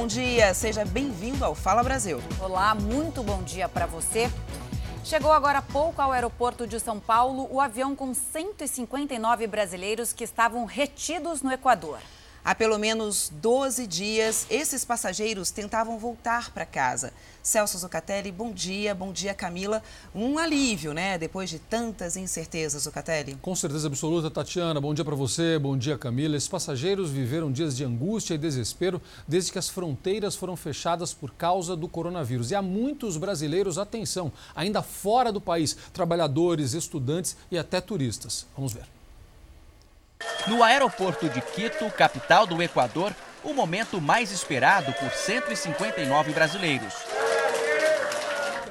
bom dia, seja bem-vindo ao Fala Brasil. Olá, muito bom dia para você. Chegou agora há pouco ao aeroporto de São Paulo o avião com 159 brasileiros que estavam retidos no Equador. Há pelo menos 12 dias, esses passageiros tentavam voltar para casa. Celso Zucatelli, bom dia. Bom dia, Camila. Um alívio, né? Depois de tantas incertezas, Zucatelli. Com certeza absoluta, Tatiana. Bom dia para você, bom dia, Camila. Esses passageiros viveram dias de angústia e desespero desde que as fronteiras foram fechadas por causa do coronavírus. E há muitos brasileiros, atenção, ainda fora do país, trabalhadores, estudantes e até turistas. Vamos ver. No aeroporto de Quito, capital do Equador, o momento mais esperado por 159 brasileiros.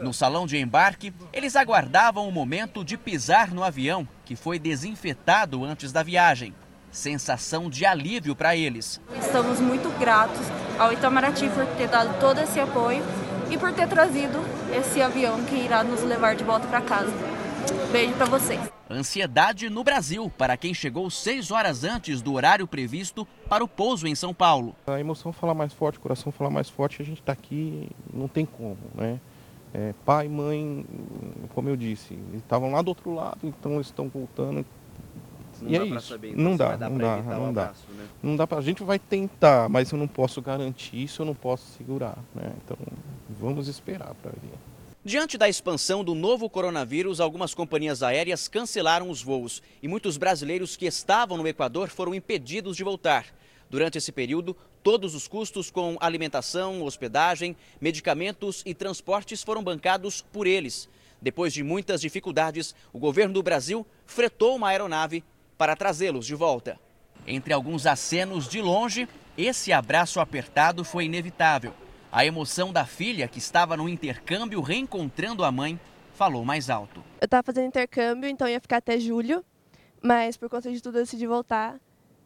No salão de embarque, eles aguardavam o momento de pisar no avião, que foi desinfetado antes da viagem. Sensação de alívio para eles. Estamos muito gratos ao Itamaraty por ter dado todo esse apoio e por ter trazido esse avião que irá nos levar de volta para casa. Beijo para vocês. Ansiedade no Brasil para quem chegou seis horas antes do horário previsto para o pouso em São Paulo. A emoção fala mais forte, o coração fala mais forte, a gente está aqui, não tem como, né? É, pai, mãe, como eu disse, estavam lá do outro lado, então eles estão voltando. Não e dá é pra isso. saber, então não dá, vai dar não pra dá, não dá. abraço, né? Não dá pra, a gente vai tentar, mas eu não posso garantir isso, eu não posso segurar, né? Então, vamos esperar para ver. Diante da expansão do novo coronavírus, algumas companhias aéreas cancelaram os voos e muitos brasileiros que estavam no Equador foram impedidos de voltar. Durante esse período, todos os custos com alimentação, hospedagem, medicamentos e transportes foram bancados por eles. Depois de muitas dificuldades, o governo do Brasil fretou uma aeronave para trazê-los de volta. Entre alguns acenos de longe, esse abraço apertado foi inevitável. A emoção da filha, que estava no intercâmbio reencontrando a mãe, falou mais alto. Eu estava fazendo intercâmbio, então ia ficar até julho, mas por conta de tudo eu decidi voltar.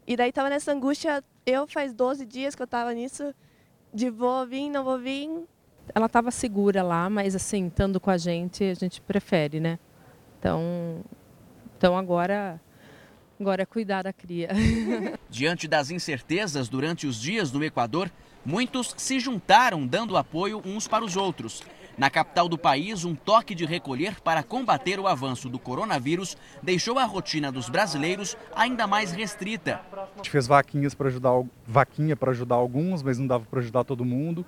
E daí estava nessa angústia, eu faz 12 dias que eu estava nisso, de vou vir, não vou vir. Ela estava segura lá, mas assim, estando com a gente, a gente prefere, né? Então, então agora, agora é cuidar da cria. Diante das incertezas durante os dias no Equador, muitos se juntaram dando apoio uns para os outros. Na capital do país, um toque de recolher para combater o avanço do coronavírus deixou a rotina dos brasileiros ainda mais restrita. A gente fez vaquinhas para ajudar, vaquinha para ajudar alguns, mas não dava para ajudar todo mundo.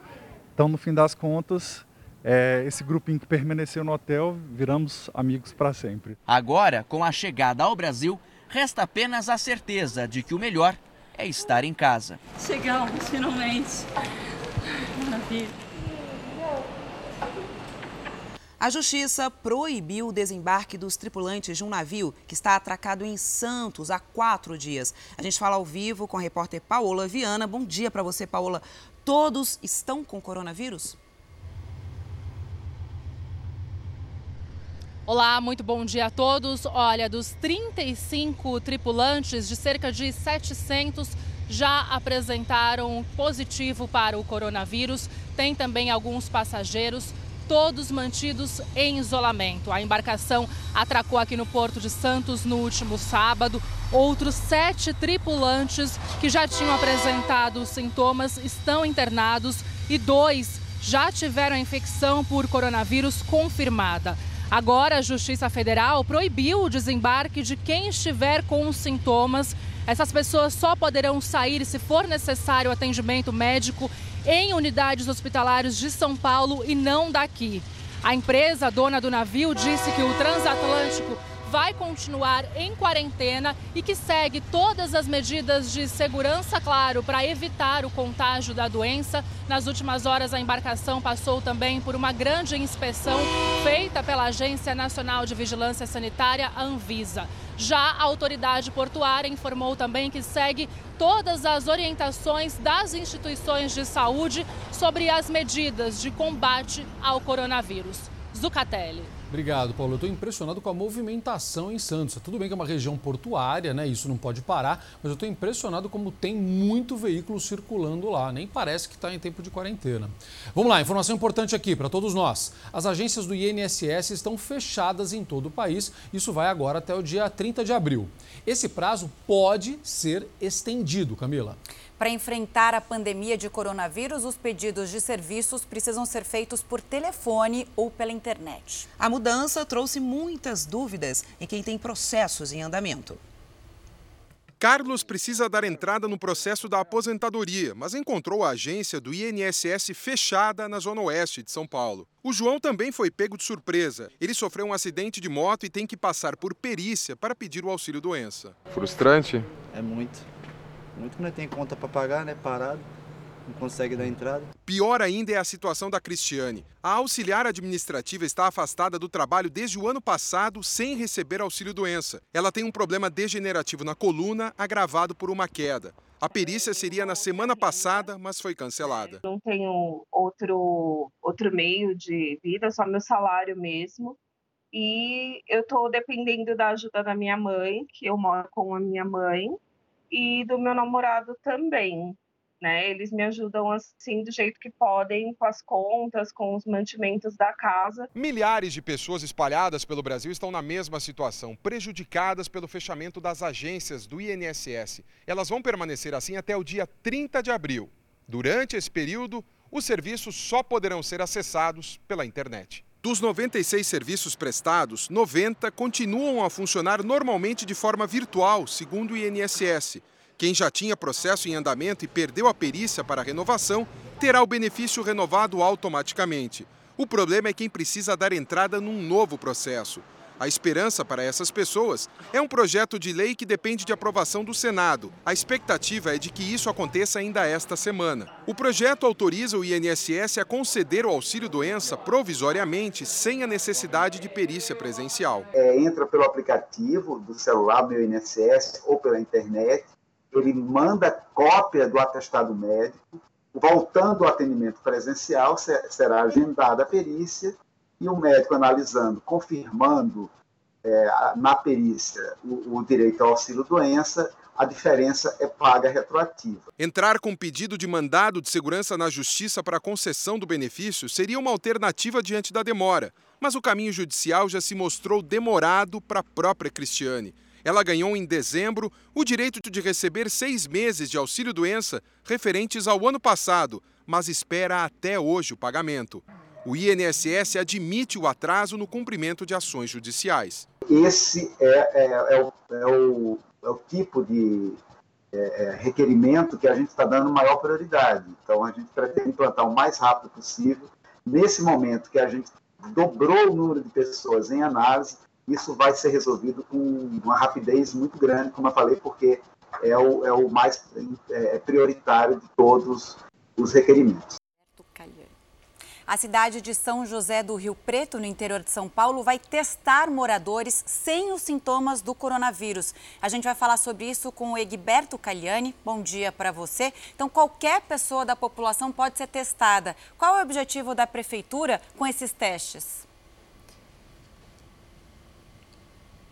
Então, no fim das contas, é, esse grupinho que permaneceu no hotel, viramos amigos para sempre. Agora, com a chegada ao Brasil, resta apenas a certeza de que o melhor é estar em casa. Chegamos, finalmente. Maravilha. A Justiça proibiu o desembarque dos tripulantes de um navio que está atracado em Santos há quatro dias. A gente fala ao vivo com a repórter Paola Viana. Bom dia para você, Paola. Todos estão com coronavírus? Olá, muito bom dia a todos. Olha, dos 35 tripulantes, de cerca de 700 já apresentaram positivo para o coronavírus. Tem também alguns passageiros todos mantidos em isolamento. A embarcação atracou aqui no Porto de Santos no último sábado. Outros sete tripulantes que já tinham apresentado sintomas estão internados e dois já tiveram a infecção por coronavírus confirmada. Agora, a Justiça Federal proibiu o desembarque de quem estiver com sintomas. Essas pessoas só poderão sair se for necessário atendimento médico em unidades hospitalares de São Paulo e não daqui. A empresa dona do navio disse que o transatlântico vai continuar em quarentena e que segue todas as medidas de segurança, claro, para evitar o contágio da doença. Nas últimas horas, a embarcação passou também por uma grande inspeção feita pela Agência Nacional de Vigilância Sanitária, a Anvisa. Já a autoridade portuária informou também que segue todas as orientações das instituições de saúde sobre as medidas de combate ao coronavírus. Zucatelli. Obrigado, Paulo. Eu estou impressionado com a movimentação em Santos. Tudo bem que é uma região portuária, né? Isso não pode parar, mas eu estou impressionado como tem muito veículo circulando lá. Nem parece que está em tempo de quarentena. Vamos lá, informação importante aqui para todos nós. As agências do INSS estão fechadas em todo o país. Isso vai agora até o dia 30 de abril. Esse prazo pode ser estendido, Camila. Para enfrentar a pandemia de coronavírus, os pedidos de serviços precisam ser feitos por telefone ou pela internet. A mudança trouxe muitas dúvidas em quem tem processos em andamento. Carlos precisa dar entrada no processo da aposentadoria, mas encontrou a agência do INSS fechada na zona oeste de São Paulo. O João também foi pego de surpresa. Ele sofreu um acidente de moto e tem que passar por perícia para pedir o auxílio doença. Frustrante? É muito. Muito que não tem conta para pagar, né? Parado não consegue dar entrada. Pior ainda é a situação da Cristiane. A auxiliar administrativa está afastada do trabalho desde o ano passado sem receber auxílio-doença. Ela tem um problema degenerativo na coluna agravado por uma queda. A perícia seria na semana passada, mas foi cancelada. Não tenho outro, outro meio de vida, só meu salário mesmo. E eu estou dependendo da ajuda da minha mãe, que eu moro com a minha mãe, e do meu namorado também né? Eles me ajudam assim do jeito que podem, com as contas, com os mantimentos da casa. Milhares de pessoas espalhadas pelo Brasil estão na mesma situação, prejudicadas pelo fechamento das agências do INSS. Elas vão permanecer assim até o dia 30 de abril. Durante esse período, os serviços só poderão ser acessados pela internet. Dos 96 serviços prestados, 90 continuam a funcionar normalmente de forma virtual, segundo o INSS. Quem já tinha processo em andamento e perdeu a perícia para a renovação terá o benefício renovado automaticamente. O problema é quem precisa dar entrada num novo processo. A esperança para essas pessoas é um projeto de lei que depende de aprovação do Senado. A expectativa é de que isso aconteça ainda esta semana. O projeto autoriza o INSS a conceder o auxílio-doença provisoriamente, sem a necessidade de perícia presencial. É, entra pelo aplicativo do celular do INSS ou pela internet ele manda cópia do atestado médico, voltando ao atendimento presencial, será agendada a perícia e o médico analisando, confirmando é, na perícia o, o direito ao auxílio-doença, a diferença é paga retroativa. Entrar com pedido de mandado de segurança na justiça para concessão do benefício seria uma alternativa diante da demora, mas o caminho judicial já se mostrou demorado para a própria Cristiane. Ela ganhou em dezembro o direito de receber seis meses de auxílio-doença referentes ao ano passado, mas espera até hoje o pagamento. O INSS admite o atraso no cumprimento de ações judiciais. Esse é, é, é, o, é o, é o, tipo de é, é, requerimento que a gente está dando maior prioridade. Então, a gente pretende implantar o mais rápido possível. Nesse momento que a gente dobrou o número de pessoas em análise, isso vai ser resolvido com uma rapidez muito grande, como eu falei, porque é o, é o mais prioritário de todos os requerimentos. A cidade de São José do Rio Preto, no interior de São Paulo, vai testar moradores sem os sintomas do coronavírus. A gente vai falar sobre isso com o Egberto Cagliani. Bom dia para você. Então, qualquer pessoa da população pode ser testada. Qual é o objetivo da prefeitura com esses testes?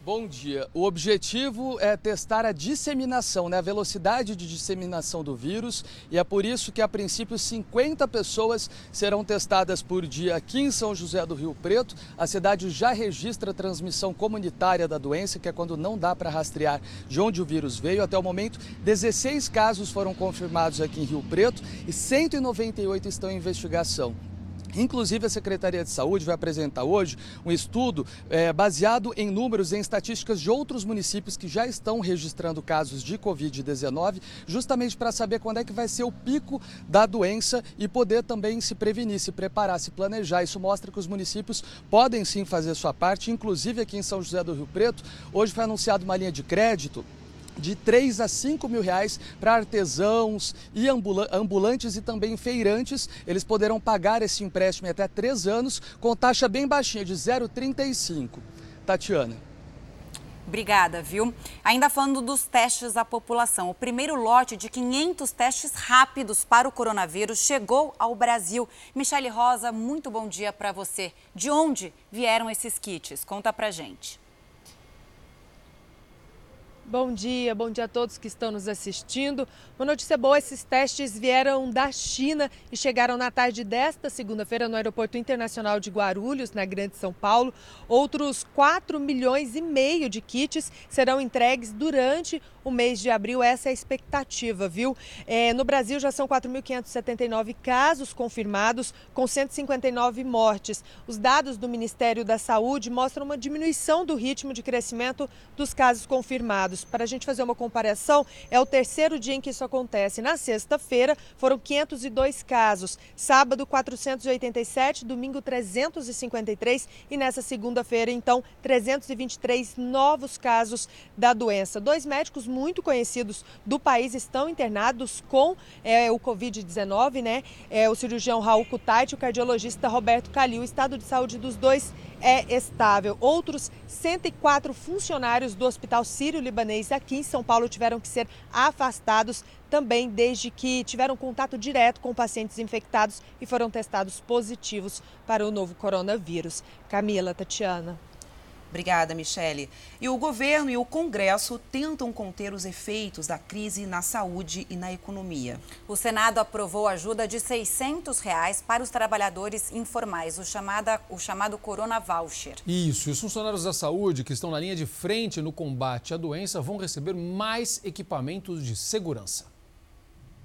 Bom dia. O objetivo é testar a disseminação, né, a velocidade de disseminação do vírus, e é por isso que, a princípio, 50 pessoas serão testadas por dia aqui em São José do Rio Preto. A cidade já registra a transmissão comunitária da doença, que é quando não dá para rastrear de onde o vírus veio. Até o momento, 16 casos foram confirmados aqui em Rio Preto e 198 estão em investigação. Inclusive, a Secretaria de Saúde vai apresentar hoje um estudo é, baseado em números e em estatísticas de outros municípios que já estão registrando casos de Covid-19, justamente para saber quando é que vai ser o pico da doença e poder também se prevenir, se preparar, se planejar. Isso mostra que os municípios podem sim fazer sua parte, inclusive aqui em São José do Rio Preto. Hoje foi anunciada uma linha de crédito de 3 a 5 mil reais para artesãos e ambulantes e também feirantes. Eles poderão pagar esse empréstimo em até 3 anos com taxa bem baixinha, de 0,35. Tatiana. Obrigada, viu? Ainda falando dos testes à população, o primeiro lote de 500 testes rápidos para o coronavírus chegou ao Brasil. Michele Rosa, muito bom dia para você. De onde vieram esses kits? Conta pra gente. Bom dia, bom dia a todos que estão nos assistindo. Uma notícia boa: esses testes vieram da China e chegaram na tarde desta segunda-feira no Aeroporto Internacional de Guarulhos, na Grande São Paulo. Outros 4 milhões e meio de kits serão entregues durante o mês de abril. Essa é a expectativa, viu? É, no Brasil já são 4.579 casos confirmados, com 159 mortes. Os dados do Ministério da Saúde mostram uma diminuição do ritmo de crescimento dos casos confirmados. Para a gente fazer uma comparação, é o terceiro dia em que isso acontece. Na sexta-feira foram 502 casos, sábado 487, domingo 353 e nessa segunda-feira, então, 323 novos casos da doença. Dois médicos muito conhecidos do país estão internados com é, o Covid-19, né? É, o cirurgião Raul Kutaiti e o cardiologista Roberto Calil. O estado de saúde dos dois é estável. Outros 104 funcionários do Hospital Sírio-Libanês aqui em São Paulo tiveram que ser afastados também desde que tiveram contato direto com pacientes infectados e foram testados positivos para o novo coronavírus. Camila, Tatiana. Obrigada, Michele. E o governo e o Congresso tentam conter os efeitos da crise na saúde e na economia. O Senado aprovou ajuda de 600 reais para os trabalhadores informais, o, chamada, o chamado Corona Voucher. Isso, e os funcionários da saúde que estão na linha de frente no combate à doença vão receber mais equipamentos de segurança.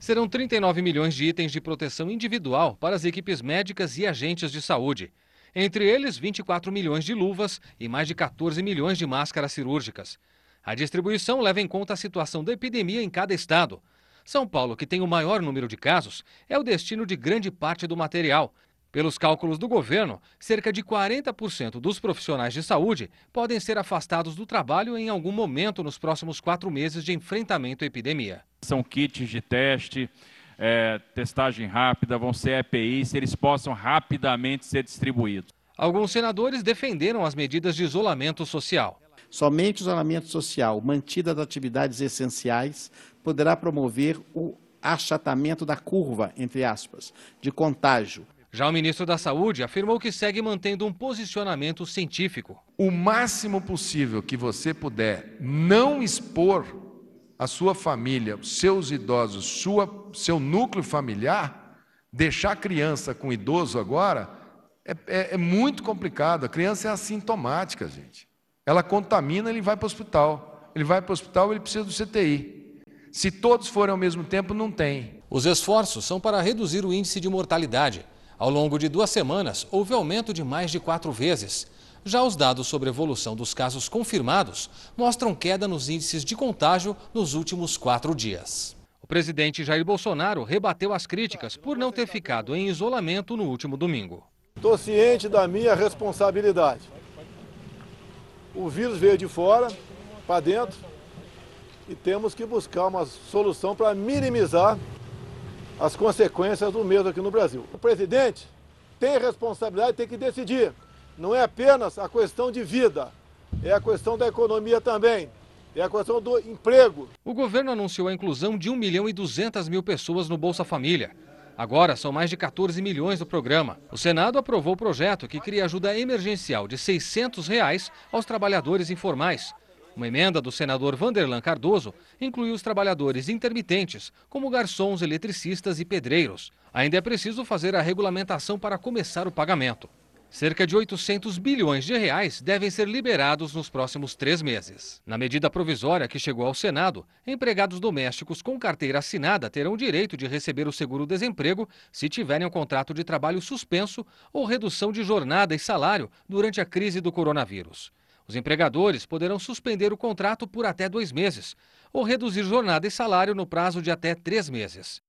Serão 39 milhões de itens de proteção individual para as equipes médicas e agentes de saúde. Entre eles, 24 milhões de luvas e mais de 14 milhões de máscaras cirúrgicas. A distribuição leva em conta a situação da epidemia em cada estado. São Paulo, que tem o maior número de casos, é o destino de grande parte do material. Pelos cálculos do governo, cerca de 40% dos profissionais de saúde podem ser afastados do trabalho em algum momento nos próximos quatro meses de enfrentamento à epidemia. São kits de teste, é, testagem rápida, vão ser EPIs, eles possam rapidamente ser distribuídos. Alguns senadores defenderam as medidas de isolamento social. Somente o isolamento social, mantida das atividades essenciais, poderá promover o achatamento da curva, entre aspas, de contágio. Já o ministro da Saúde afirmou que segue mantendo um posicionamento científico. O máximo possível que você puder não expor a sua família, seus idosos, sua, seu núcleo familiar, deixar criança com idoso agora é, é, é muito complicado. A criança é assintomática, gente. Ela contamina, ele vai para o hospital. Ele vai para o hospital, ele precisa do CTI. Se todos forem ao mesmo tempo, não tem. Os esforços são para reduzir o índice de mortalidade. Ao longo de duas semanas, houve aumento de mais de quatro vezes. Já os dados sobre a evolução dos casos confirmados mostram queda nos índices de contágio nos últimos quatro dias. O presidente Jair Bolsonaro rebateu as críticas por não ter ficado em isolamento no último domingo. Estou ciente da minha responsabilidade. O vírus veio de fora para dentro e temos que buscar uma solução para minimizar as consequências do mesmo aqui no Brasil. O presidente tem responsabilidade, tem que decidir não é apenas a questão de vida, é a questão da economia também. É a questão do emprego. O governo anunciou a inclusão de 1 milhão e 200 mil pessoas no Bolsa Família. Agora são mais de 14 milhões do programa. O Senado aprovou o projeto que cria ajuda emergencial de 600 reais aos trabalhadores informais. Uma emenda do senador Vanderlan Cardoso inclui os trabalhadores intermitentes, como garçons, eletricistas e pedreiros. Ainda é preciso fazer a regulamentação para começar o pagamento. Cerca de 800 bilhões de reais devem ser liberados nos próximos três meses. Na medida provisória que chegou ao Senado, empregados domésticos com carteira assinada terão direito de receber o seguro-desemprego se tiverem um contrato de trabalho suspenso ou redução de jornada e salário durante a crise do coronavírus. Os empregadores poderão suspender o contrato por até dois meses ou reduzir jornada e salário no prazo de até três meses.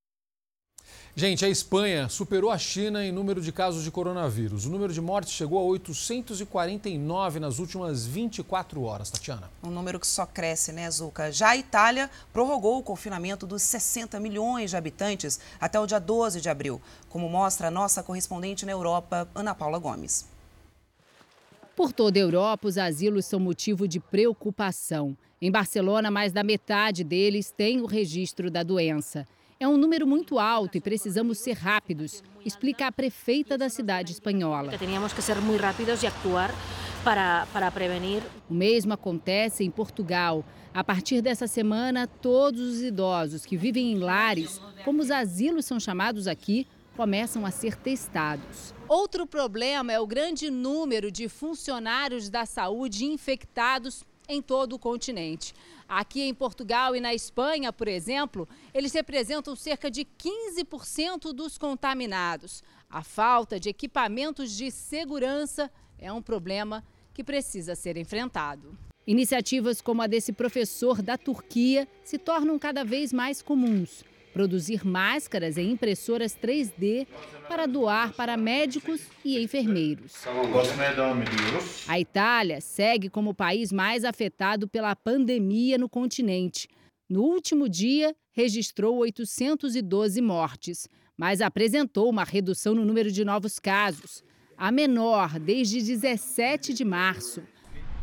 Gente, a Espanha superou a China em número de casos de coronavírus. O número de mortes chegou a 849 nas últimas 24 horas, Tatiana. Um número que só cresce, né, Zuca? Já a Itália prorrogou o confinamento dos 60 milhões de habitantes até o dia 12 de abril, como mostra a nossa correspondente na Europa, Ana Paula Gomes. Por toda a Europa, os asilos são motivo de preocupação. Em Barcelona, mais da metade deles tem o registro da doença. É um número muito alto e precisamos ser rápidos, explica a prefeita da cidade espanhola. Tínhamos que ser muito rápidos e actuar para, para prevenir. O mesmo acontece em Portugal. A partir dessa semana, todos os idosos que vivem em lares, como os asilos são chamados aqui, começam a ser testados. Outro problema é o grande número de funcionários da saúde infectados em todo o continente. Aqui em Portugal e na Espanha, por exemplo, eles representam cerca de 15% dos contaminados. A falta de equipamentos de segurança é um problema que precisa ser enfrentado. Iniciativas como a desse professor da Turquia se tornam cada vez mais comuns. Produzir máscaras e impressoras 3D para doar para médicos e enfermeiros. A Itália segue como o país mais afetado pela pandemia no continente. No último dia, registrou 812 mortes, mas apresentou uma redução no número de novos casos, a menor desde 17 de março.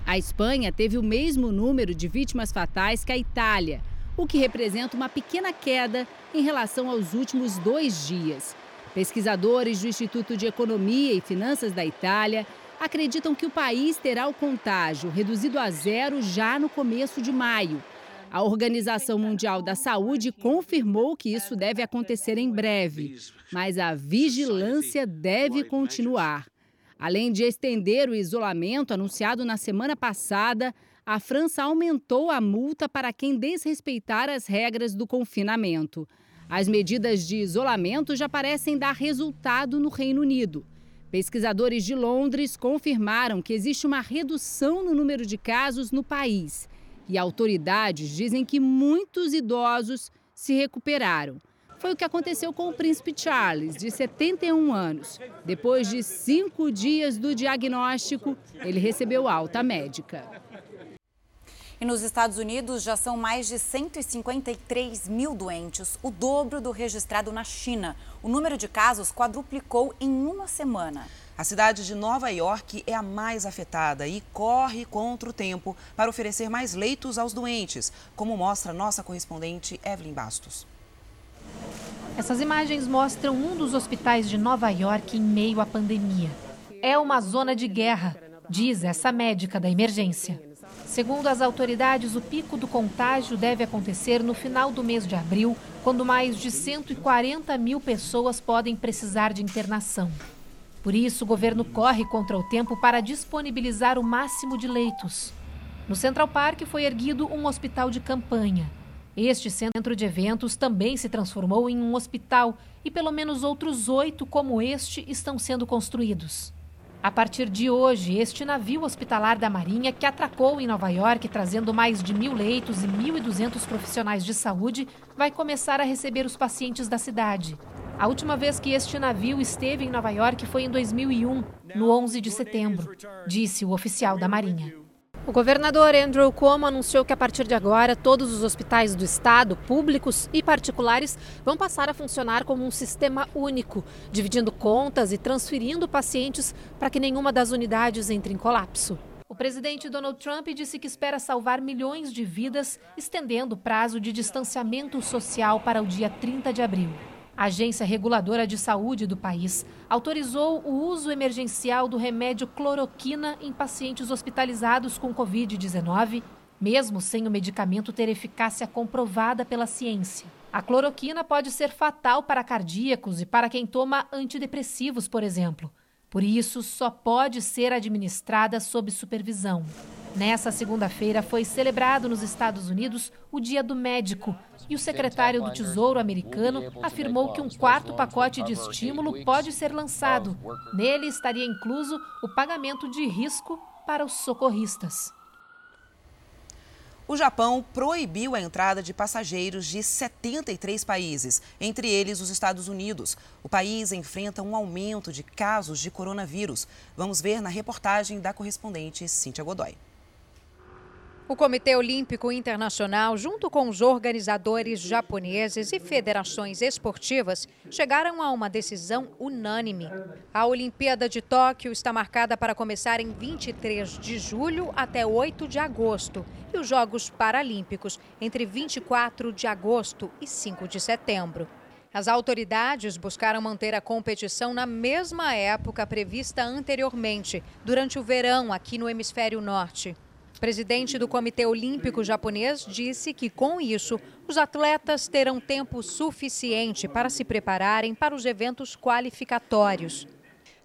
A Espanha teve o mesmo número de vítimas fatais que a Itália, o que representa uma pequena queda em relação aos últimos dois dias. Pesquisadores do Instituto de Economia e Finanças da Itália acreditam que o país terá o contágio reduzido a zero já no começo de maio. A Organização Mundial da Saúde confirmou que isso deve acontecer em breve, mas a vigilância deve continuar. Além de estender o isolamento anunciado na semana passada, a França aumentou a multa para quem desrespeitar as regras do confinamento. As medidas de isolamento já parecem dar resultado no Reino Unido. Pesquisadores de Londres confirmaram que existe uma redução no número de casos no país. E autoridades dizem que muitos idosos se recuperaram. Foi o que aconteceu com o príncipe Charles, de 71 anos. Depois de cinco dias do diagnóstico, ele recebeu alta médica. E nos Estados Unidos já são mais de 153 mil doentes, o dobro do registrado na China. O número de casos quadruplicou em uma semana. A cidade de Nova York é a mais afetada e corre contra o tempo para oferecer mais leitos aos doentes, como mostra nossa correspondente Evelyn Bastos. Essas imagens mostram um dos hospitais de Nova York em meio à pandemia. É uma zona de guerra, diz essa médica da emergência. Segundo as autoridades, o pico do contágio deve acontecer no final do mês de abril, quando mais de 140 mil pessoas podem precisar de internação. Por isso, o governo corre contra o tempo para disponibilizar o máximo de leitos. No Central Park foi erguido um hospital de campanha. Este centro de eventos também se transformou em um hospital e pelo menos outros oito como este estão sendo construídos. A partir de hoje, este navio hospitalar da Marinha, que atracou em Nova York trazendo mais de mil leitos e 1.200 profissionais de saúde, vai começar a receber os pacientes da cidade. A última vez que este navio esteve em Nova York foi em 2001, no 11 de setembro, disse o oficial da Marinha. O governador Andrew Cuomo anunciou que a partir de agora todos os hospitais do estado, públicos e particulares, vão passar a funcionar como um sistema único, dividindo contas e transferindo pacientes para que nenhuma das unidades entre em colapso. O presidente Donald Trump disse que espera salvar milhões de vidas, estendendo o prazo de distanciamento social para o dia 30 de abril. A Agência Reguladora de Saúde do país autorizou o uso emergencial do remédio cloroquina em pacientes hospitalizados com Covid-19, mesmo sem o medicamento ter eficácia comprovada pela ciência. A cloroquina pode ser fatal para cardíacos e para quem toma antidepressivos, por exemplo. Por isso, só pode ser administrada sob supervisão. Nessa segunda-feira foi celebrado nos Estados Unidos o Dia do Médico e o secretário do Tesouro americano afirmou que um quarto pacote de estímulo pode ser lançado. Nele estaria incluso o pagamento de risco para os socorristas. O Japão proibiu a entrada de passageiros de 73 países, entre eles os Estados Unidos. O país enfrenta um aumento de casos de coronavírus. Vamos ver na reportagem da correspondente Cíntia Godoy. O Comitê Olímpico Internacional, junto com os organizadores japoneses e federações esportivas, chegaram a uma decisão unânime. A Olimpíada de Tóquio está marcada para começar em 23 de julho até 8 de agosto e os Jogos Paralímpicos entre 24 de agosto e 5 de setembro. As autoridades buscaram manter a competição na mesma época prevista anteriormente, durante o verão aqui no hemisfério norte. Presidente do Comitê Olímpico Japonês disse que, com isso, os atletas terão tempo suficiente para se prepararem para os eventos qualificatórios.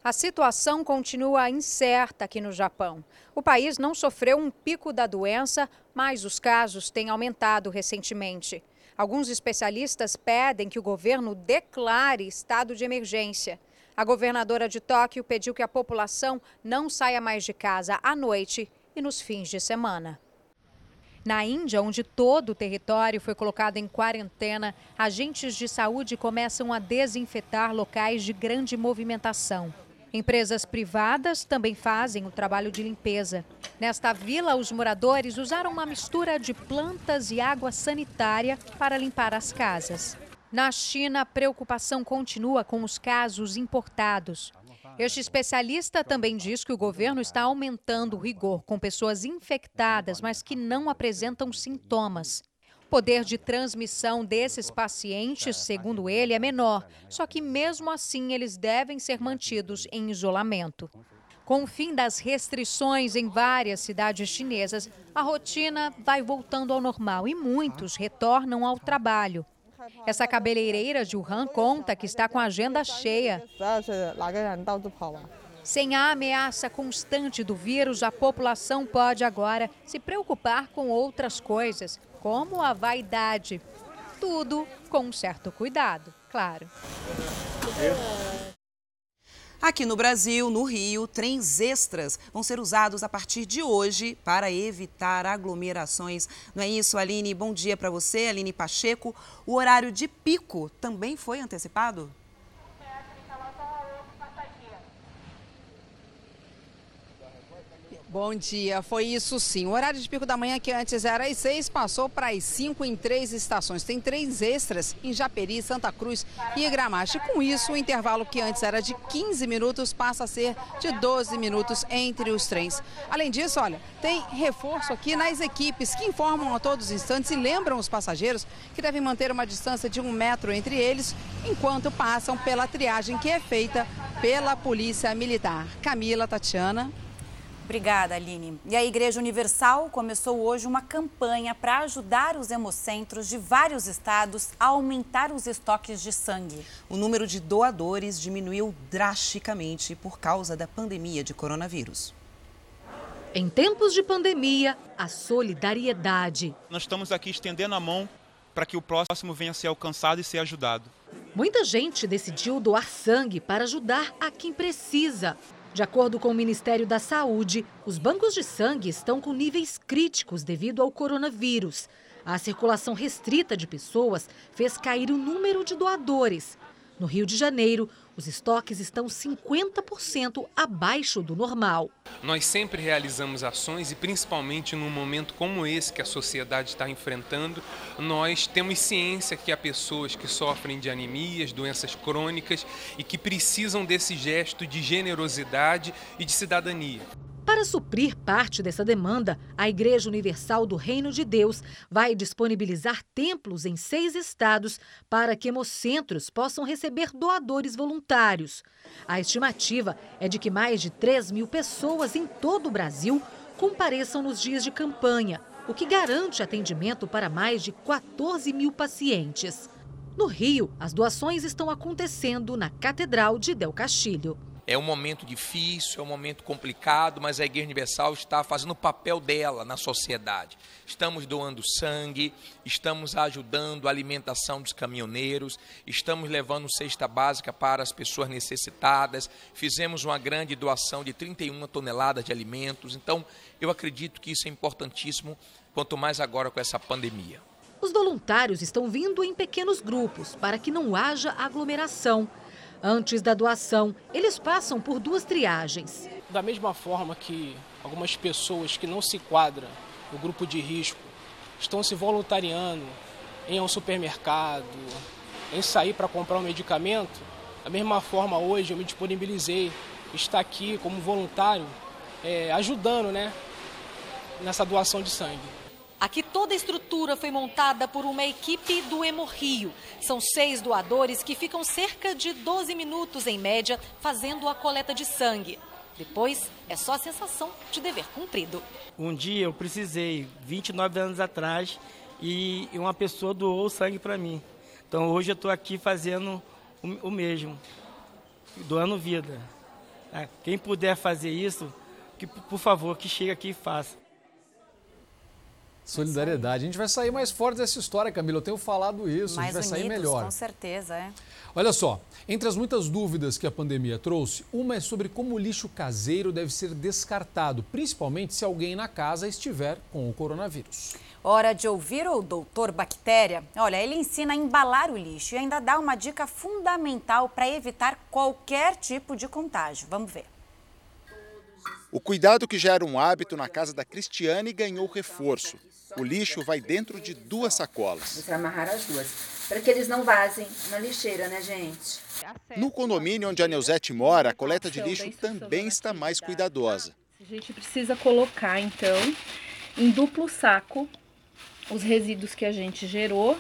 A situação continua incerta aqui no Japão. O país não sofreu um pico da doença, mas os casos têm aumentado recentemente. Alguns especialistas pedem que o governo declare estado de emergência. A governadora de Tóquio pediu que a população não saia mais de casa à noite e nos fins de semana. Na Índia, onde todo o território foi colocado em quarentena, agentes de saúde começam a desinfetar locais de grande movimentação. Empresas privadas também fazem o trabalho de limpeza. Nesta vila, os moradores usaram uma mistura de plantas e água sanitária para limpar as casas. Na China, a preocupação continua com os casos importados. Este especialista também diz que o governo está aumentando o rigor com pessoas infectadas, mas que não apresentam sintomas. O poder de transmissão desses pacientes, segundo ele, é menor, só que mesmo assim eles devem ser mantidos em isolamento. Com o fim das restrições em várias cidades chinesas, a rotina vai voltando ao normal e muitos retornam ao trabalho. Essa cabeleireira de Wuhan conta que está com a agenda cheia. Sem a ameaça constante do vírus, a população pode agora se preocupar com outras coisas, como a vaidade. Tudo com um certo cuidado, claro. Aqui no Brasil, no Rio, trens extras vão ser usados a partir de hoje para evitar aglomerações. Não é isso, Aline? Bom dia para você, Aline Pacheco. O horário de pico também foi antecipado? Bom dia, foi isso sim. O horário de pico da manhã, que antes era às seis, passou para as cinco em três estações. Tem três extras em Japeri, Santa Cruz e Gramacho. Com isso, o intervalo que antes era de 15 minutos passa a ser de 12 minutos entre os trens. Além disso, olha, tem reforço aqui nas equipes que informam a todos os instantes e lembram os passageiros que devem manter uma distância de um metro entre eles enquanto passam pela triagem que é feita pela Polícia Militar. Camila, Tatiana. Obrigada, Aline. E a Igreja Universal começou hoje uma campanha para ajudar os hemocentros de vários estados a aumentar os estoques de sangue. O número de doadores diminuiu drasticamente por causa da pandemia de coronavírus. Em tempos de pandemia, a solidariedade. Nós estamos aqui estendendo a mão para que o próximo venha a ser alcançado e ser ajudado. Muita gente decidiu doar sangue para ajudar a quem precisa. De acordo com o Ministério da Saúde, os bancos de sangue estão com níveis críticos devido ao coronavírus. A circulação restrita de pessoas fez cair o número de doadores. No Rio de Janeiro, os estoques estão 50% abaixo do normal. Nós sempre realizamos ações e, principalmente num momento como esse que a sociedade está enfrentando, nós temos ciência que há pessoas que sofrem de anemias, doenças crônicas e que precisam desse gesto de generosidade e de cidadania. Para suprir parte dessa demanda, a Igreja Universal do Reino de Deus vai disponibilizar templos em seis estados para que hemocentros possam receber doadores voluntários. A estimativa é de que mais de 3 mil pessoas em todo o Brasil compareçam nos dias de campanha, o que garante atendimento para mais de 14 mil pacientes. No Rio, as doações estão acontecendo na Catedral de Del Castilho. É um momento difícil, é um momento complicado, mas a Igreja Universal está fazendo o papel dela na sociedade. Estamos doando sangue, estamos ajudando a alimentação dos caminhoneiros, estamos levando cesta básica para as pessoas necessitadas, fizemos uma grande doação de 31 toneladas de alimentos. Então, eu acredito que isso é importantíssimo, quanto mais agora com essa pandemia. Os voluntários estão vindo em pequenos grupos para que não haja aglomeração. Antes da doação, eles passam por duas triagens. Da mesma forma que algumas pessoas que não se enquadram no grupo de risco estão se voluntariando em ao supermercado, em sair para comprar um medicamento, da mesma forma hoje eu me disponibilizei estar aqui como voluntário, é, ajudando né, nessa doação de sangue. Aqui toda a estrutura foi montada por uma equipe do Hemorrio. São seis doadores que ficam cerca de 12 minutos em média fazendo a coleta de sangue. Depois é só a sensação de dever cumprido. Um dia eu precisei, 29 anos atrás, e uma pessoa doou sangue para mim. Então hoje eu estou aqui fazendo o mesmo, doando vida. É, quem puder fazer isso, que, por favor, que chegue aqui e faça. Solidariedade. A gente vai sair mais forte dessa história, Camila. Eu tenho falado isso. Mais a gente vai unidos, sair melhor. Com certeza, é. Olha só, entre as muitas dúvidas que a pandemia trouxe, uma é sobre como o lixo caseiro deve ser descartado, principalmente se alguém na casa estiver com o coronavírus. Hora de ouvir o doutor Bactéria. Olha, ele ensina a embalar o lixo e ainda dá uma dica fundamental para evitar qualquer tipo de contágio. Vamos ver. O cuidado que já era um hábito na casa da Cristiane ganhou reforço. O lixo vai dentro de duas sacolas. Você amarrar as duas, para que eles não vazem na lixeira, né, gente? No condomínio onde a Neuzete mora, a coleta de lixo também está mais cuidadosa. A gente precisa colocar, então, em duplo saco os resíduos que a gente gerou.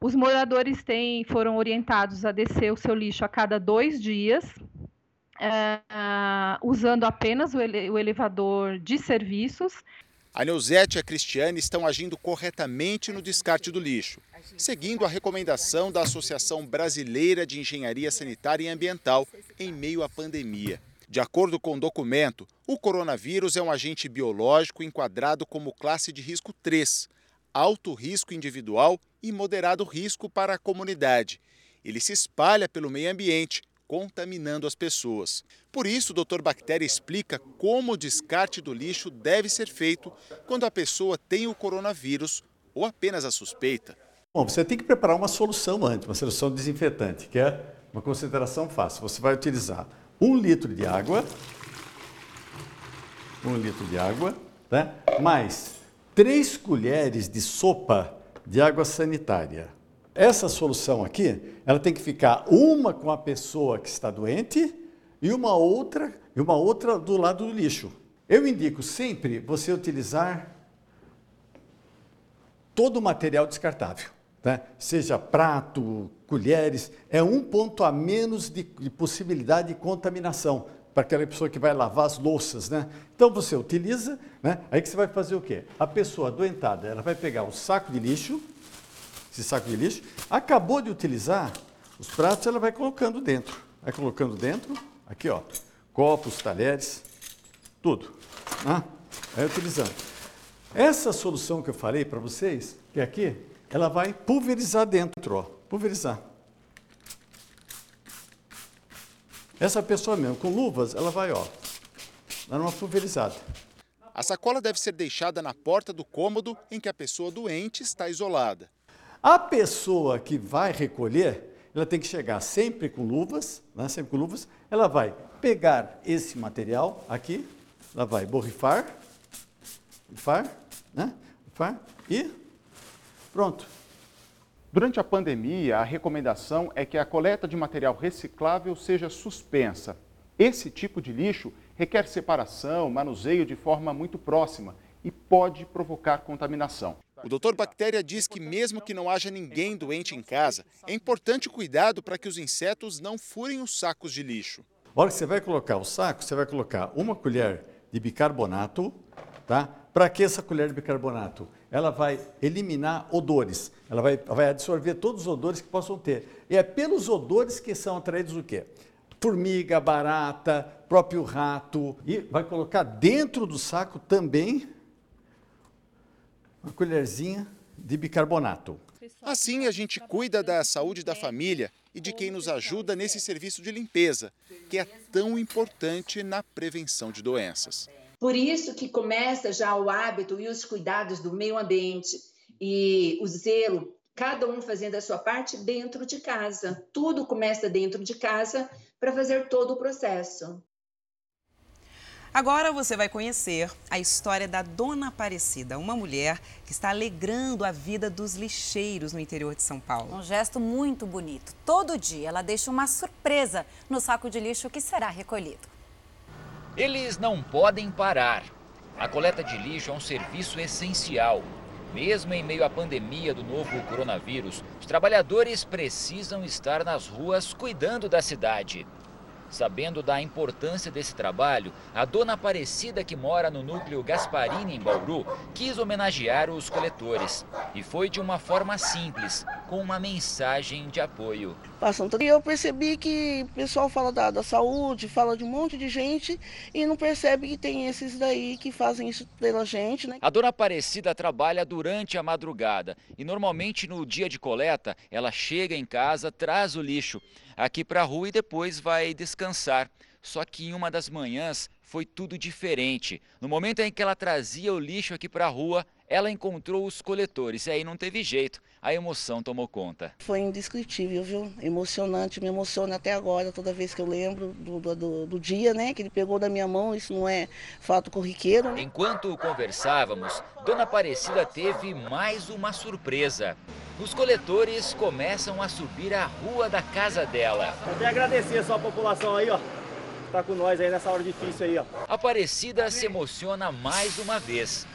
Os moradores têm, foram orientados a descer o seu lixo a cada dois dias, é, usando apenas o, ele, o elevador de serviços. A Neuzete e a Cristiane estão agindo corretamente no descarte do lixo, seguindo a recomendação da Associação Brasileira de Engenharia Sanitária e Ambiental em meio à pandemia. De acordo com o documento, o coronavírus é um agente biológico enquadrado como classe de risco 3, alto risco individual e moderado risco para a comunidade. Ele se espalha pelo meio ambiente, contaminando as pessoas. Por isso, o Dr. Bactéria explica como o descarte do lixo deve ser feito quando a pessoa tem o coronavírus ou apenas a suspeita. Bom, você tem que preparar uma solução antes, uma solução desinfetante, que é uma concentração fácil. Você vai utilizar um litro de água, um litro de água, né? mais três colheres de sopa de água sanitária. Essa solução aqui, ela tem que ficar uma com a pessoa que está doente e uma outra e uma outra do lado do lixo. Eu indico sempre você utilizar todo o material descartável, né? seja prato, colheres, é um ponto a menos de, de possibilidade de contaminação para aquela pessoa que vai lavar as louças, né? Então você utiliza, né? Aí que você vai fazer o quê? A pessoa adoentada, ela vai pegar um saco de lixo, esse saco de lixo, acabou de utilizar os pratos, ela vai colocando dentro. Vai colocando dentro, aqui ó, copos, talheres, tudo. Né? Vai utilizando. Essa solução que eu falei para vocês, que é aqui, ela vai pulverizar dentro, ó, pulverizar. Essa pessoa mesmo, com luvas, ela vai, ó, dar uma pulverizada. A sacola deve ser deixada na porta do cômodo em que a pessoa doente está isolada. A pessoa que vai recolher, ela tem que chegar sempre com luvas, né, sempre com luvas, ela vai pegar esse material aqui, ela vai borrifar, borrifar, né, borrifar e pronto. Durante a pandemia, a recomendação é que a coleta de material reciclável seja suspensa. Esse tipo de lixo requer separação, manuseio de forma muito próxima e pode provocar contaminação. O doutor Bactéria diz que, mesmo que não haja ninguém doente em casa, é importante o cuidado para que os insetos não furem os sacos de lixo. A hora que você vai colocar o saco, você vai colocar uma colher de bicarbonato, tá? Para que essa colher de bicarbonato? Ela vai eliminar odores, ela vai, vai absorver todos os odores que possam ter. E é pelos odores que são atraídos o quê? Formiga, barata, próprio rato. E vai colocar dentro do saco também uma colherzinha de bicarbonato. Assim, a gente cuida da saúde da família e de quem nos ajuda nesse serviço de limpeza, que é tão importante na prevenção de doenças. Por isso que começa já o hábito e os cuidados do meio ambiente e o zelo, cada um fazendo a sua parte dentro de casa. Tudo começa dentro de casa para fazer todo o processo. Agora você vai conhecer a história da Dona Aparecida, uma mulher que está alegrando a vida dos lixeiros no interior de São Paulo. Um gesto muito bonito. Todo dia ela deixa uma surpresa no saco de lixo que será recolhido. Eles não podem parar. A coleta de lixo é um serviço essencial. Mesmo em meio à pandemia do novo coronavírus, os trabalhadores precisam estar nas ruas cuidando da cidade. Sabendo da importância desse trabalho, a dona Aparecida, que mora no núcleo Gasparini, em Bauru, quis homenagear os coletores. E foi de uma forma simples, com uma mensagem de apoio. Passando e eu percebi que o pessoal fala da, da saúde, fala de um monte de gente e não percebe que tem esses daí que fazem isso pela gente, né? A dona Aparecida trabalha durante a madrugada e normalmente no dia de coleta ela chega em casa, traz o lixo aqui para a rua e depois vai descansar. Só que em uma das manhãs foi tudo diferente. No momento em que ela trazia o lixo aqui para a rua, ela encontrou os coletores e aí não teve jeito. A emoção tomou conta. Foi indescritível, viu? Emocionante, me emociona até agora, toda vez que eu lembro do, do, do dia, né? Que ele pegou da minha mão, isso não é fato corriqueiro. Né? Enquanto conversávamos, Dona Aparecida teve mais uma surpresa. Os coletores começam a subir a rua da casa dela. Eu quero agradecer a sua população aí, ó tá com nós aí nessa hora difícil aí, ó. Aparecida se emociona mais uma vez.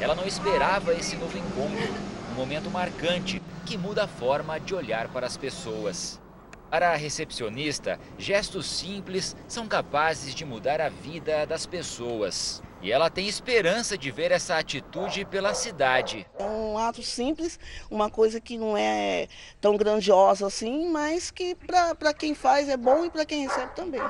Ela não esperava esse novo encontro, um momento marcante que muda a forma de olhar para as pessoas. Para a recepcionista, gestos simples são capazes de mudar a vida das pessoas. E ela tem esperança de ver essa atitude pela cidade. É um ato simples, uma coisa que não é tão grandiosa assim, mas que para quem faz é bom e para quem recebe também.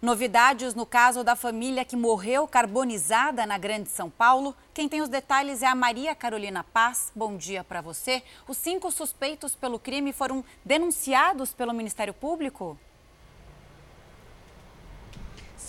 Novidades no caso da família que morreu carbonizada na Grande São Paulo. Quem tem os detalhes é a Maria Carolina Paz. Bom dia para você. Os cinco suspeitos pelo crime foram denunciados pelo Ministério Público?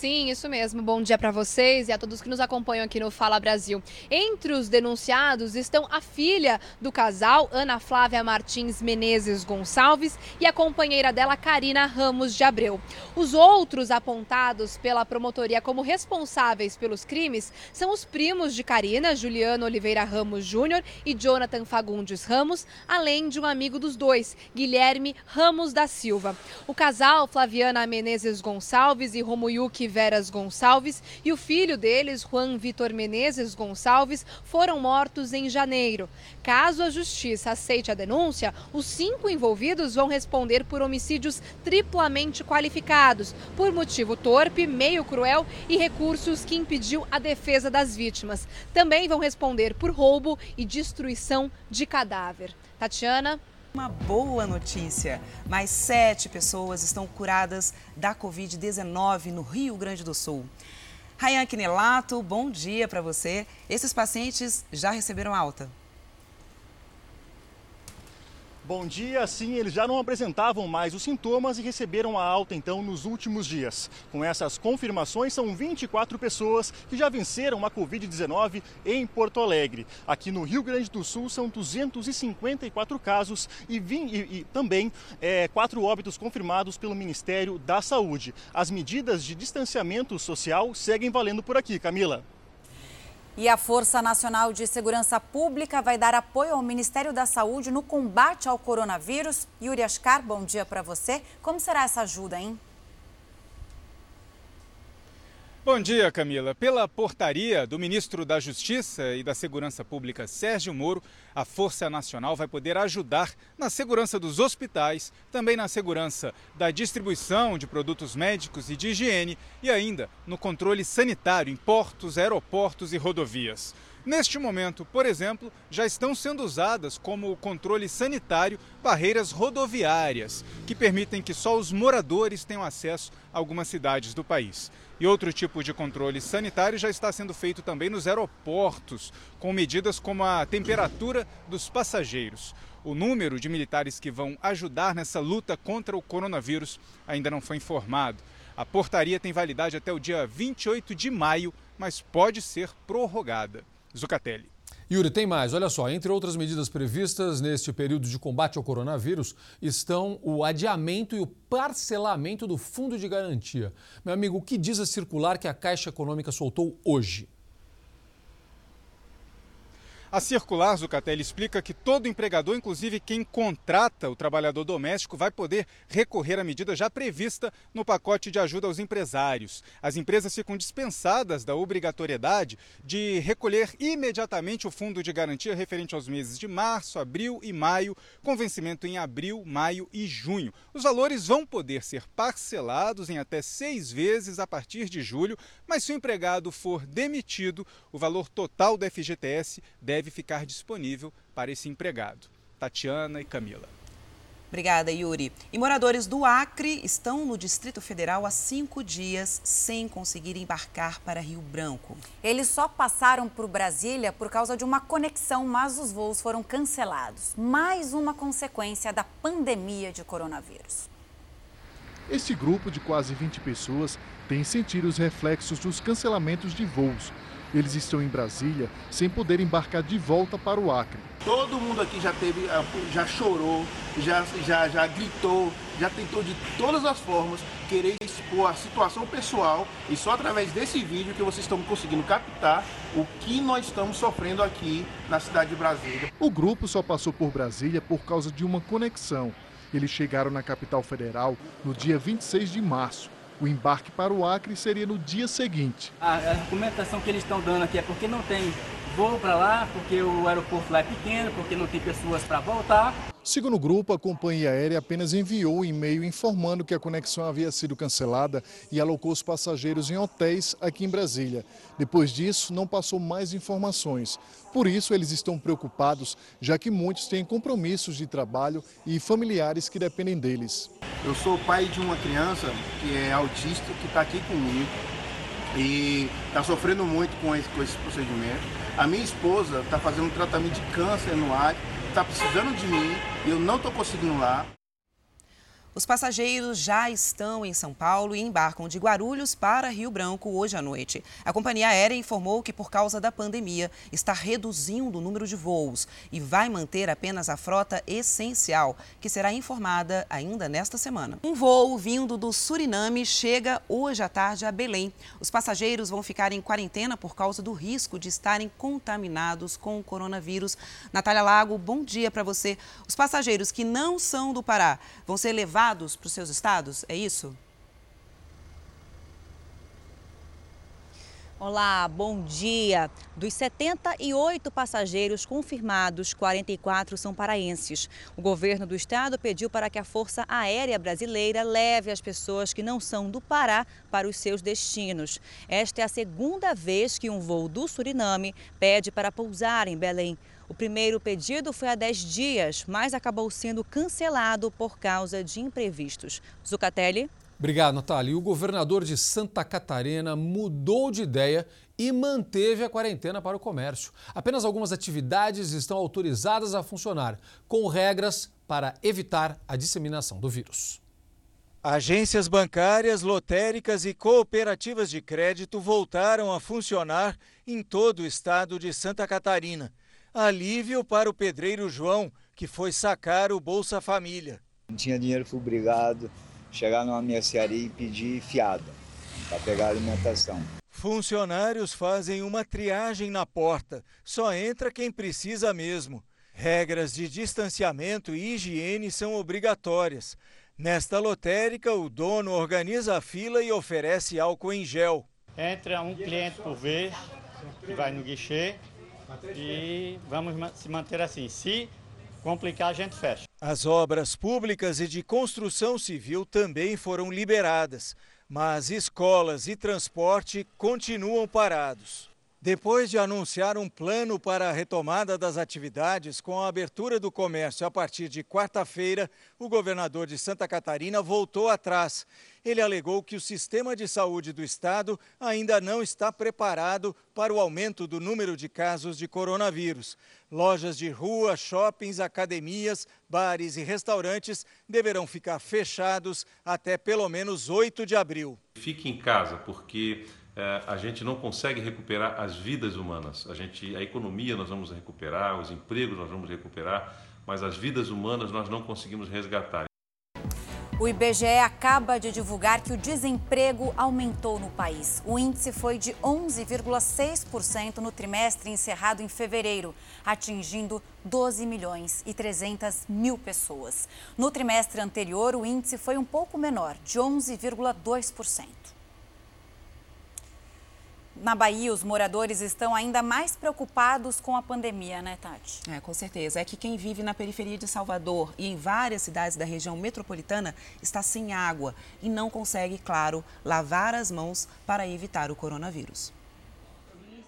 Sim, isso mesmo. Bom dia para vocês e a todos que nos acompanham aqui no Fala Brasil. Entre os denunciados estão a filha do casal, Ana Flávia Martins Menezes Gonçalves, e a companheira dela, Karina Ramos de Abreu. Os outros apontados pela promotoria como responsáveis pelos crimes são os primos de Karina, Juliano Oliveira Ramos Júnior e Jonathan Fagundes Ramos, além de um amigo dos dois, Guilherme Ramos da Silva. O casal, Flaviana Menezes Gonçalves e Romuyuki Veras Gonçalves e o filho deles, Juan Vitor Menezes Gonçalves, foram mortos em janeiro. Caso a justiça aceite a denúncia, os cinco envolvidos vão responder por homicídios triplamente qualificados, por motivo torpe, meio cruel e recursos que impediu a defesa das vítimas. Também vão responder por roubo e destruição de cadáver. Tatiana. Uma boa notícia: mais sete pessoas estão curadas da Covid-19 no Rio Grande do Sul. Rayan Quinelato, bom dia para você. Esses pacientes já receberam alta? Bom dia, sim, eles já não apresentavam mais os sintomas e receberam a alta então nos últimos dias. Com essas confirmações, são 24 pessoas que já venceram a Covid-19 em Porto Alegre. Aqui no Rio Grande do Sul são 254 casos e, vim, e, e também é, quatro óbitos confirmados pelo Ministério da Saúde. As medidas de distanciamento social seguem valendo por aqui, Camila. E a Força Nacional de Segurança Pública vai dar apoio ao Ministério da Saúde no combate ao coronavírus. Yuri Ascar, bom dia para você. Como será essa ajuda, hein? Bom dia, Camila. Pela portaria do ministro da Justiça e da Segurança Pública, Sérgio Moro, a Força Nacional vai poder ajudar na segurança dos hospitais, também na segurança da distribuição de produtos médicos e de higiene e ainda no controle sanitário em portos, aeroportos e rodovias. Neste momento, por exemplo, já estão sendo usadas como controle sanitário barreiras rodoviárias, que permitem que só os moradores tenham acesso a algumas cidades do país. E outro tipo de controle sanitário já está sendo feito também nos aeroportos, com medidas como a temperatura dos passageiros. O número de militares que vão ajudar nessa luta contra o coronavírus ainda não foi informado. A portaria tem validade até o dia 28 de maio, mas pode ser prorrogada. Zucatelli. Yuri, tem mais. Olha só, entre outras medidas previstas neste período de combate ao coronavírus estão o adiamento e o parcelamento do fundo de garantia. Meu amigo, o que diz a circular que a Caixa Econômica soltou hoje? A circular Zucatelli explica que todo empregador, inclusive quem contrata o trabalhador doméstico, vai poder recorrer à medida já prevista no pacote de ajuda aos empresários. As empresas ficam dispensadas da obrigatoriedade de recolher imediatamente o fundo de garantia referente aos meses de março, abril e maio, com vencimento em abril, maio e junho. Os valores vão poder ser parcelados em até seis vezes a partir de julho, mas se o empregado for demitido, o valor total do FGTS deve deve ficar disponível para esse empregado. Tatiana e Camila. Obrigada, Yuri. E moradores do Acre estão no Distrito Federal há cinco dias sem conseguir embarcar para Rio Branco. Eles só passaram por Brasília por causa de uma conexão, mas os voos foram cancelados. Mais uma consequência da pandemia de coronavírus. Este grupo de quase 20 pessoas tem sentido os reflexos dos cancelamentos de voos eles estão em Brasília sem poder embarcar de volta para o Acre. Todo mundo aqui já teve, ah, já chorou, já, já, já gritou, já tentou de todas as formas querer expor a situação pessoal e só através desse vídeo que vocês estão conseguindo captar o que nós estamos sofrendo aqui na cidade de Brasília. O grupo só passou por Brasília por causa de uma conexão. Eles chegaram na capital federal no dia 26 de março o embarque para o Acre seria no dia seguinte. A, argumentação que eles estão dando aqui é porque não tem voo para lá, porque o aeroporto lá é pequeno, porque não tem pessoas para voltar. Segundo o grupo, a companhia aérea apenas enviou um e-mail informando que a conexão havia sido cancelada e alocou os passageiros em hotéis aqui em Brasília. Depois disso, não passou mais informações. Por isso, eles estão preocupados, já que muitos têm compromissos de trabalho e familiares que dependem deles. Eu sou pai de uma criança que é autista, que está aqui comigo e está sofrendo muito com esse, com esse procedimento. A minha esposa está fazendo um tratamento de câncer no ar está precisando de mim, eu não estou conseguindo lá. Os passageiros já estão em São Paulo e embarcam de Guarulhos para Rio Branco hoje à noite. A companhia aérea informou que, por causa da pandemia, está reduzindo o número de voos e vai manter apenas a frota essencial, que será informada ainda nesta semana. Um voo vindo do Suriname chega hoje à tarde a Belém. Os passageiros vão ficar em quarentena por causa do risco de estarem contaminados com o coronavírus. Natália Lago, bom dia para você. Os passageiros que não são do Pará vão ser levados para os seus estados? É isso? Olá, bom dia. Dos 78 passageiros confirmados, 44 são paraenses. O governo do estado pediu para que a Força Aérea Brasileira leve as pessoas que não são do Pará para os seus destinos. Esta é a segunda vez que um voo do Suriname pede para pousar em Belém. O primeiro pedido foi há 10 dias, mas acabou sendo cancelado por causa de imprevistos. Zucatelli. Obrigado, Natália. E o governador de Santa Catarina mudou de ideia e manteve a quarentena para o comércio. Apenas algumas atividades estão autorizadas a funcionar, com regras para evitar a disseminação do vírus. Agências bancárias, lotéricas e cooperativas de crédito voltaram a funcionar em todo o estado de Santa Catarina. Alívio para o pedreiro João, que foi sacar o Bolsa Família. Não tinha dinheiro, fui obrigado a chegar numa mercearia e pedir fiada para pegar alimentação. Funcionários fazem uma triagem na porta, só entra quem precisa mesmo. Regras de distanciamento e higiene são obrigatórias. Nesta lotérica, o dono organiza a fila e oferece álcool em gel. Entra um cliente por vez, que vai no guichê, e vamos se manter assim. Se complicar, a gente fecha. As obras públicas e de construção civil também foram liberadas, mas escolas e transporte continuam parados. Depois de anunciar um plano para a retomada das atividades com a abertura do comércio a partir de quarta-feira, o governador de Santa Catarina voltou atrás. Ele alegou que o sistema de saúde do estado ainda não está preparado para o aumento do número de casos de coronavírus. Lojas de rua, shoppings, academias, bares e restaurantes deverão ficar fechados até pelo menos 8 de abril. Fique em casa, porque a gente não consegue recuperar as vidas humanas. A, gente, a economia nós vamos recuperar, os empregos nós vamos recuperar, mas as vidas humanas nós não conseguimos resgatar. O IBGE acaba de divulgar que o desemprego aumentou no país. O índice foi de 11,6% no trimestre encerrado em fevereiro, atingindo 12 milhões e 300 mil pessoas. No trimestre anterior, o índice foi um pouco menor, de 11,2%. Na Bahia, os moradores estão ainda mais preocupados com a pandemia, né, Tati? É, com certeza. É que quem vive na periferia de Salvador e em várias cidades da região metropolitana está sem água e não consegue, claro, lavar as mãos para evitar o coronavírus.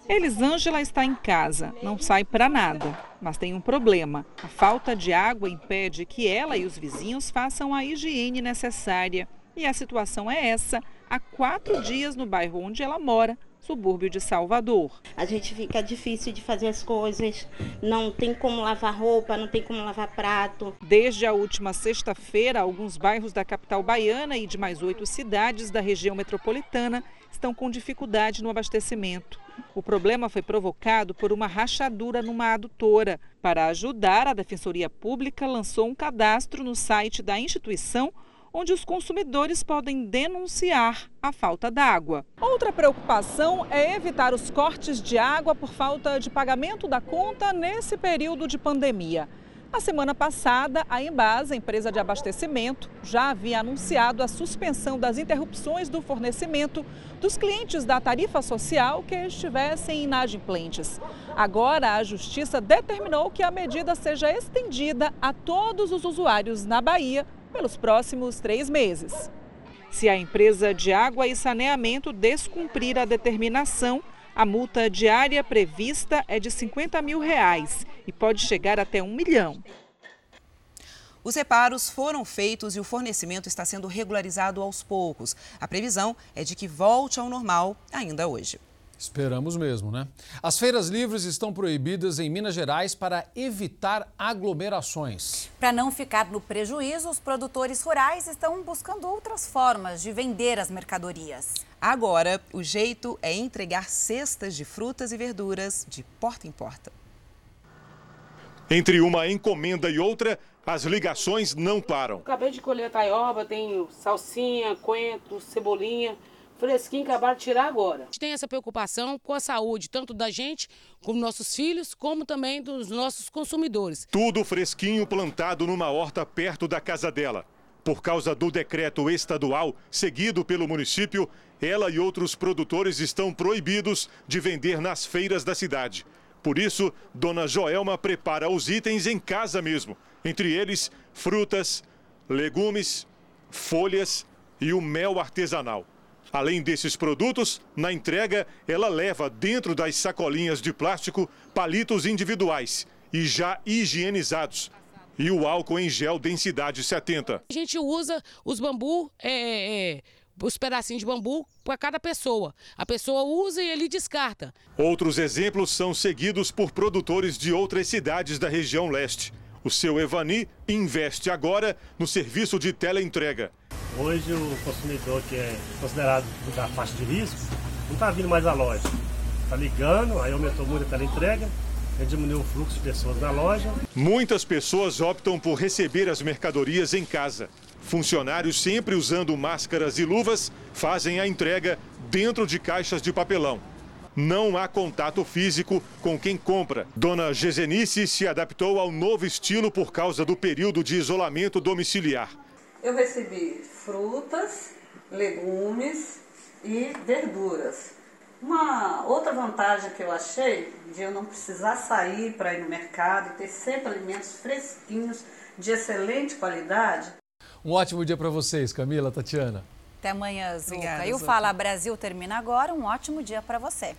Elisângela está em casa, não sai para nada, mas tem um problema. A falta de água impede que ela e os vizinhos façam a higiene necessária. E a situação é essa, há quatro dias no bairro onde ela mora, subúrbio de Salvador. A gente fica difícil de fazer as coisas, não tem como lavar roupa, não tem como lavar prato. Desde a última sexta-feira, alguns bairros da capital baiana e de mais oito cidades da região metropolitana estão com dificuldade no abastecimento. O problema foi provocado por uma rachadura numa adutora. Para ajudar, a Defensoria Pública lançou um cadastro no site da instituição onde os consumidores podem denunciar a falta d'água. Outra preocupação é evitar os cortes de água por falta de pagamento da conta nesse período de pandemia. Na semana passada, a Embasa, empresa de abastecimento, já havia anunciado a suspensão das interrupções do fornecimento dos clientes da tarifa social que estivessem inadimplentes. Agora, a Justiça determinou que a medida seja estendida a todos os usuários na Bahia pelos próximos três meses. Se a empresa de água e saneamento descumprir a determinação, a multa diária prevista é de 50 mil reais e pode chegar até um milhão. Os reparos foram feitos e o fornecimento está sendo regularizado aos poucos. A previsão é de que volte ao normal ainda hoje. Esperamos mesmo, né? As feiras livres estão proibidas em Minas Gerais para evitar aglomerações. Para não ficar no prejuízo, os produtores rurais estão buscando outras formas de vender as mercadorias. Agora, o jeito é entregar cestas de frutas e verduras de porta em porta. Entre uma encomenda e outra, as ligações não param. Acabei de colher taioba, tem salsinha, coentro, cebolinha fresquinho, acabaram de tirar agora. A gente tem essa preocupação com a saúde, tanto da gente, como nossos filhos, como também dos nossos consumidores. Tudo fresquinho plantado numa horta perto da casa dela. Por causa do decreto estadual seguido pelo município, ela e outros produtores estão proibidos de vender nas feiras da cidade. Por isso, Dona Joelma prepara os itens em casa mesmo, entre eles frutas, legumes, folhas e o mel artesanal. Além desses produtos, na entrega, ela leva dentro das sacolinhas de plástico palitos individuais e já higienizados. E o álcool em gel densidade 70. A gente usa os bambu, é, é, os pedacinhos de bambu para cada pessoa. A pessoa usa e ele descarta. Outros exemplos são seguidos por produtores de outras cidades da região leste. O seu Evani investe agora no serviço de teleentrega. Hoje o consumidor que é considerado da faixa de risco não está vindo mais à loja. Está ligando, aí aumentou muito a teleentrega, diminuiu o fluxo de pessoas na loja. Muitas pessoas optam por receber as mercadorias em casa. Funcionários, sempre usando máscaras e luvas, fazem a entrega dentro de caixas de papelão. Não há contato físico com quem compra. Dona Gesenice se adaptou ao novo estilo por causa do período de isolamento domiciliar. Eu recebi frutas, legumes e verduras. Uma outra vantagem que eu achei de eu não precisar sair para ir no mercado e ter sempre alimentos fresquinhos, de excelente qualidade. Um ótimo dia para vocês, Camila, Tatiana. Até amanhã, Zuca. e o Fala Brasil termina agora. Um ótimo dia para você.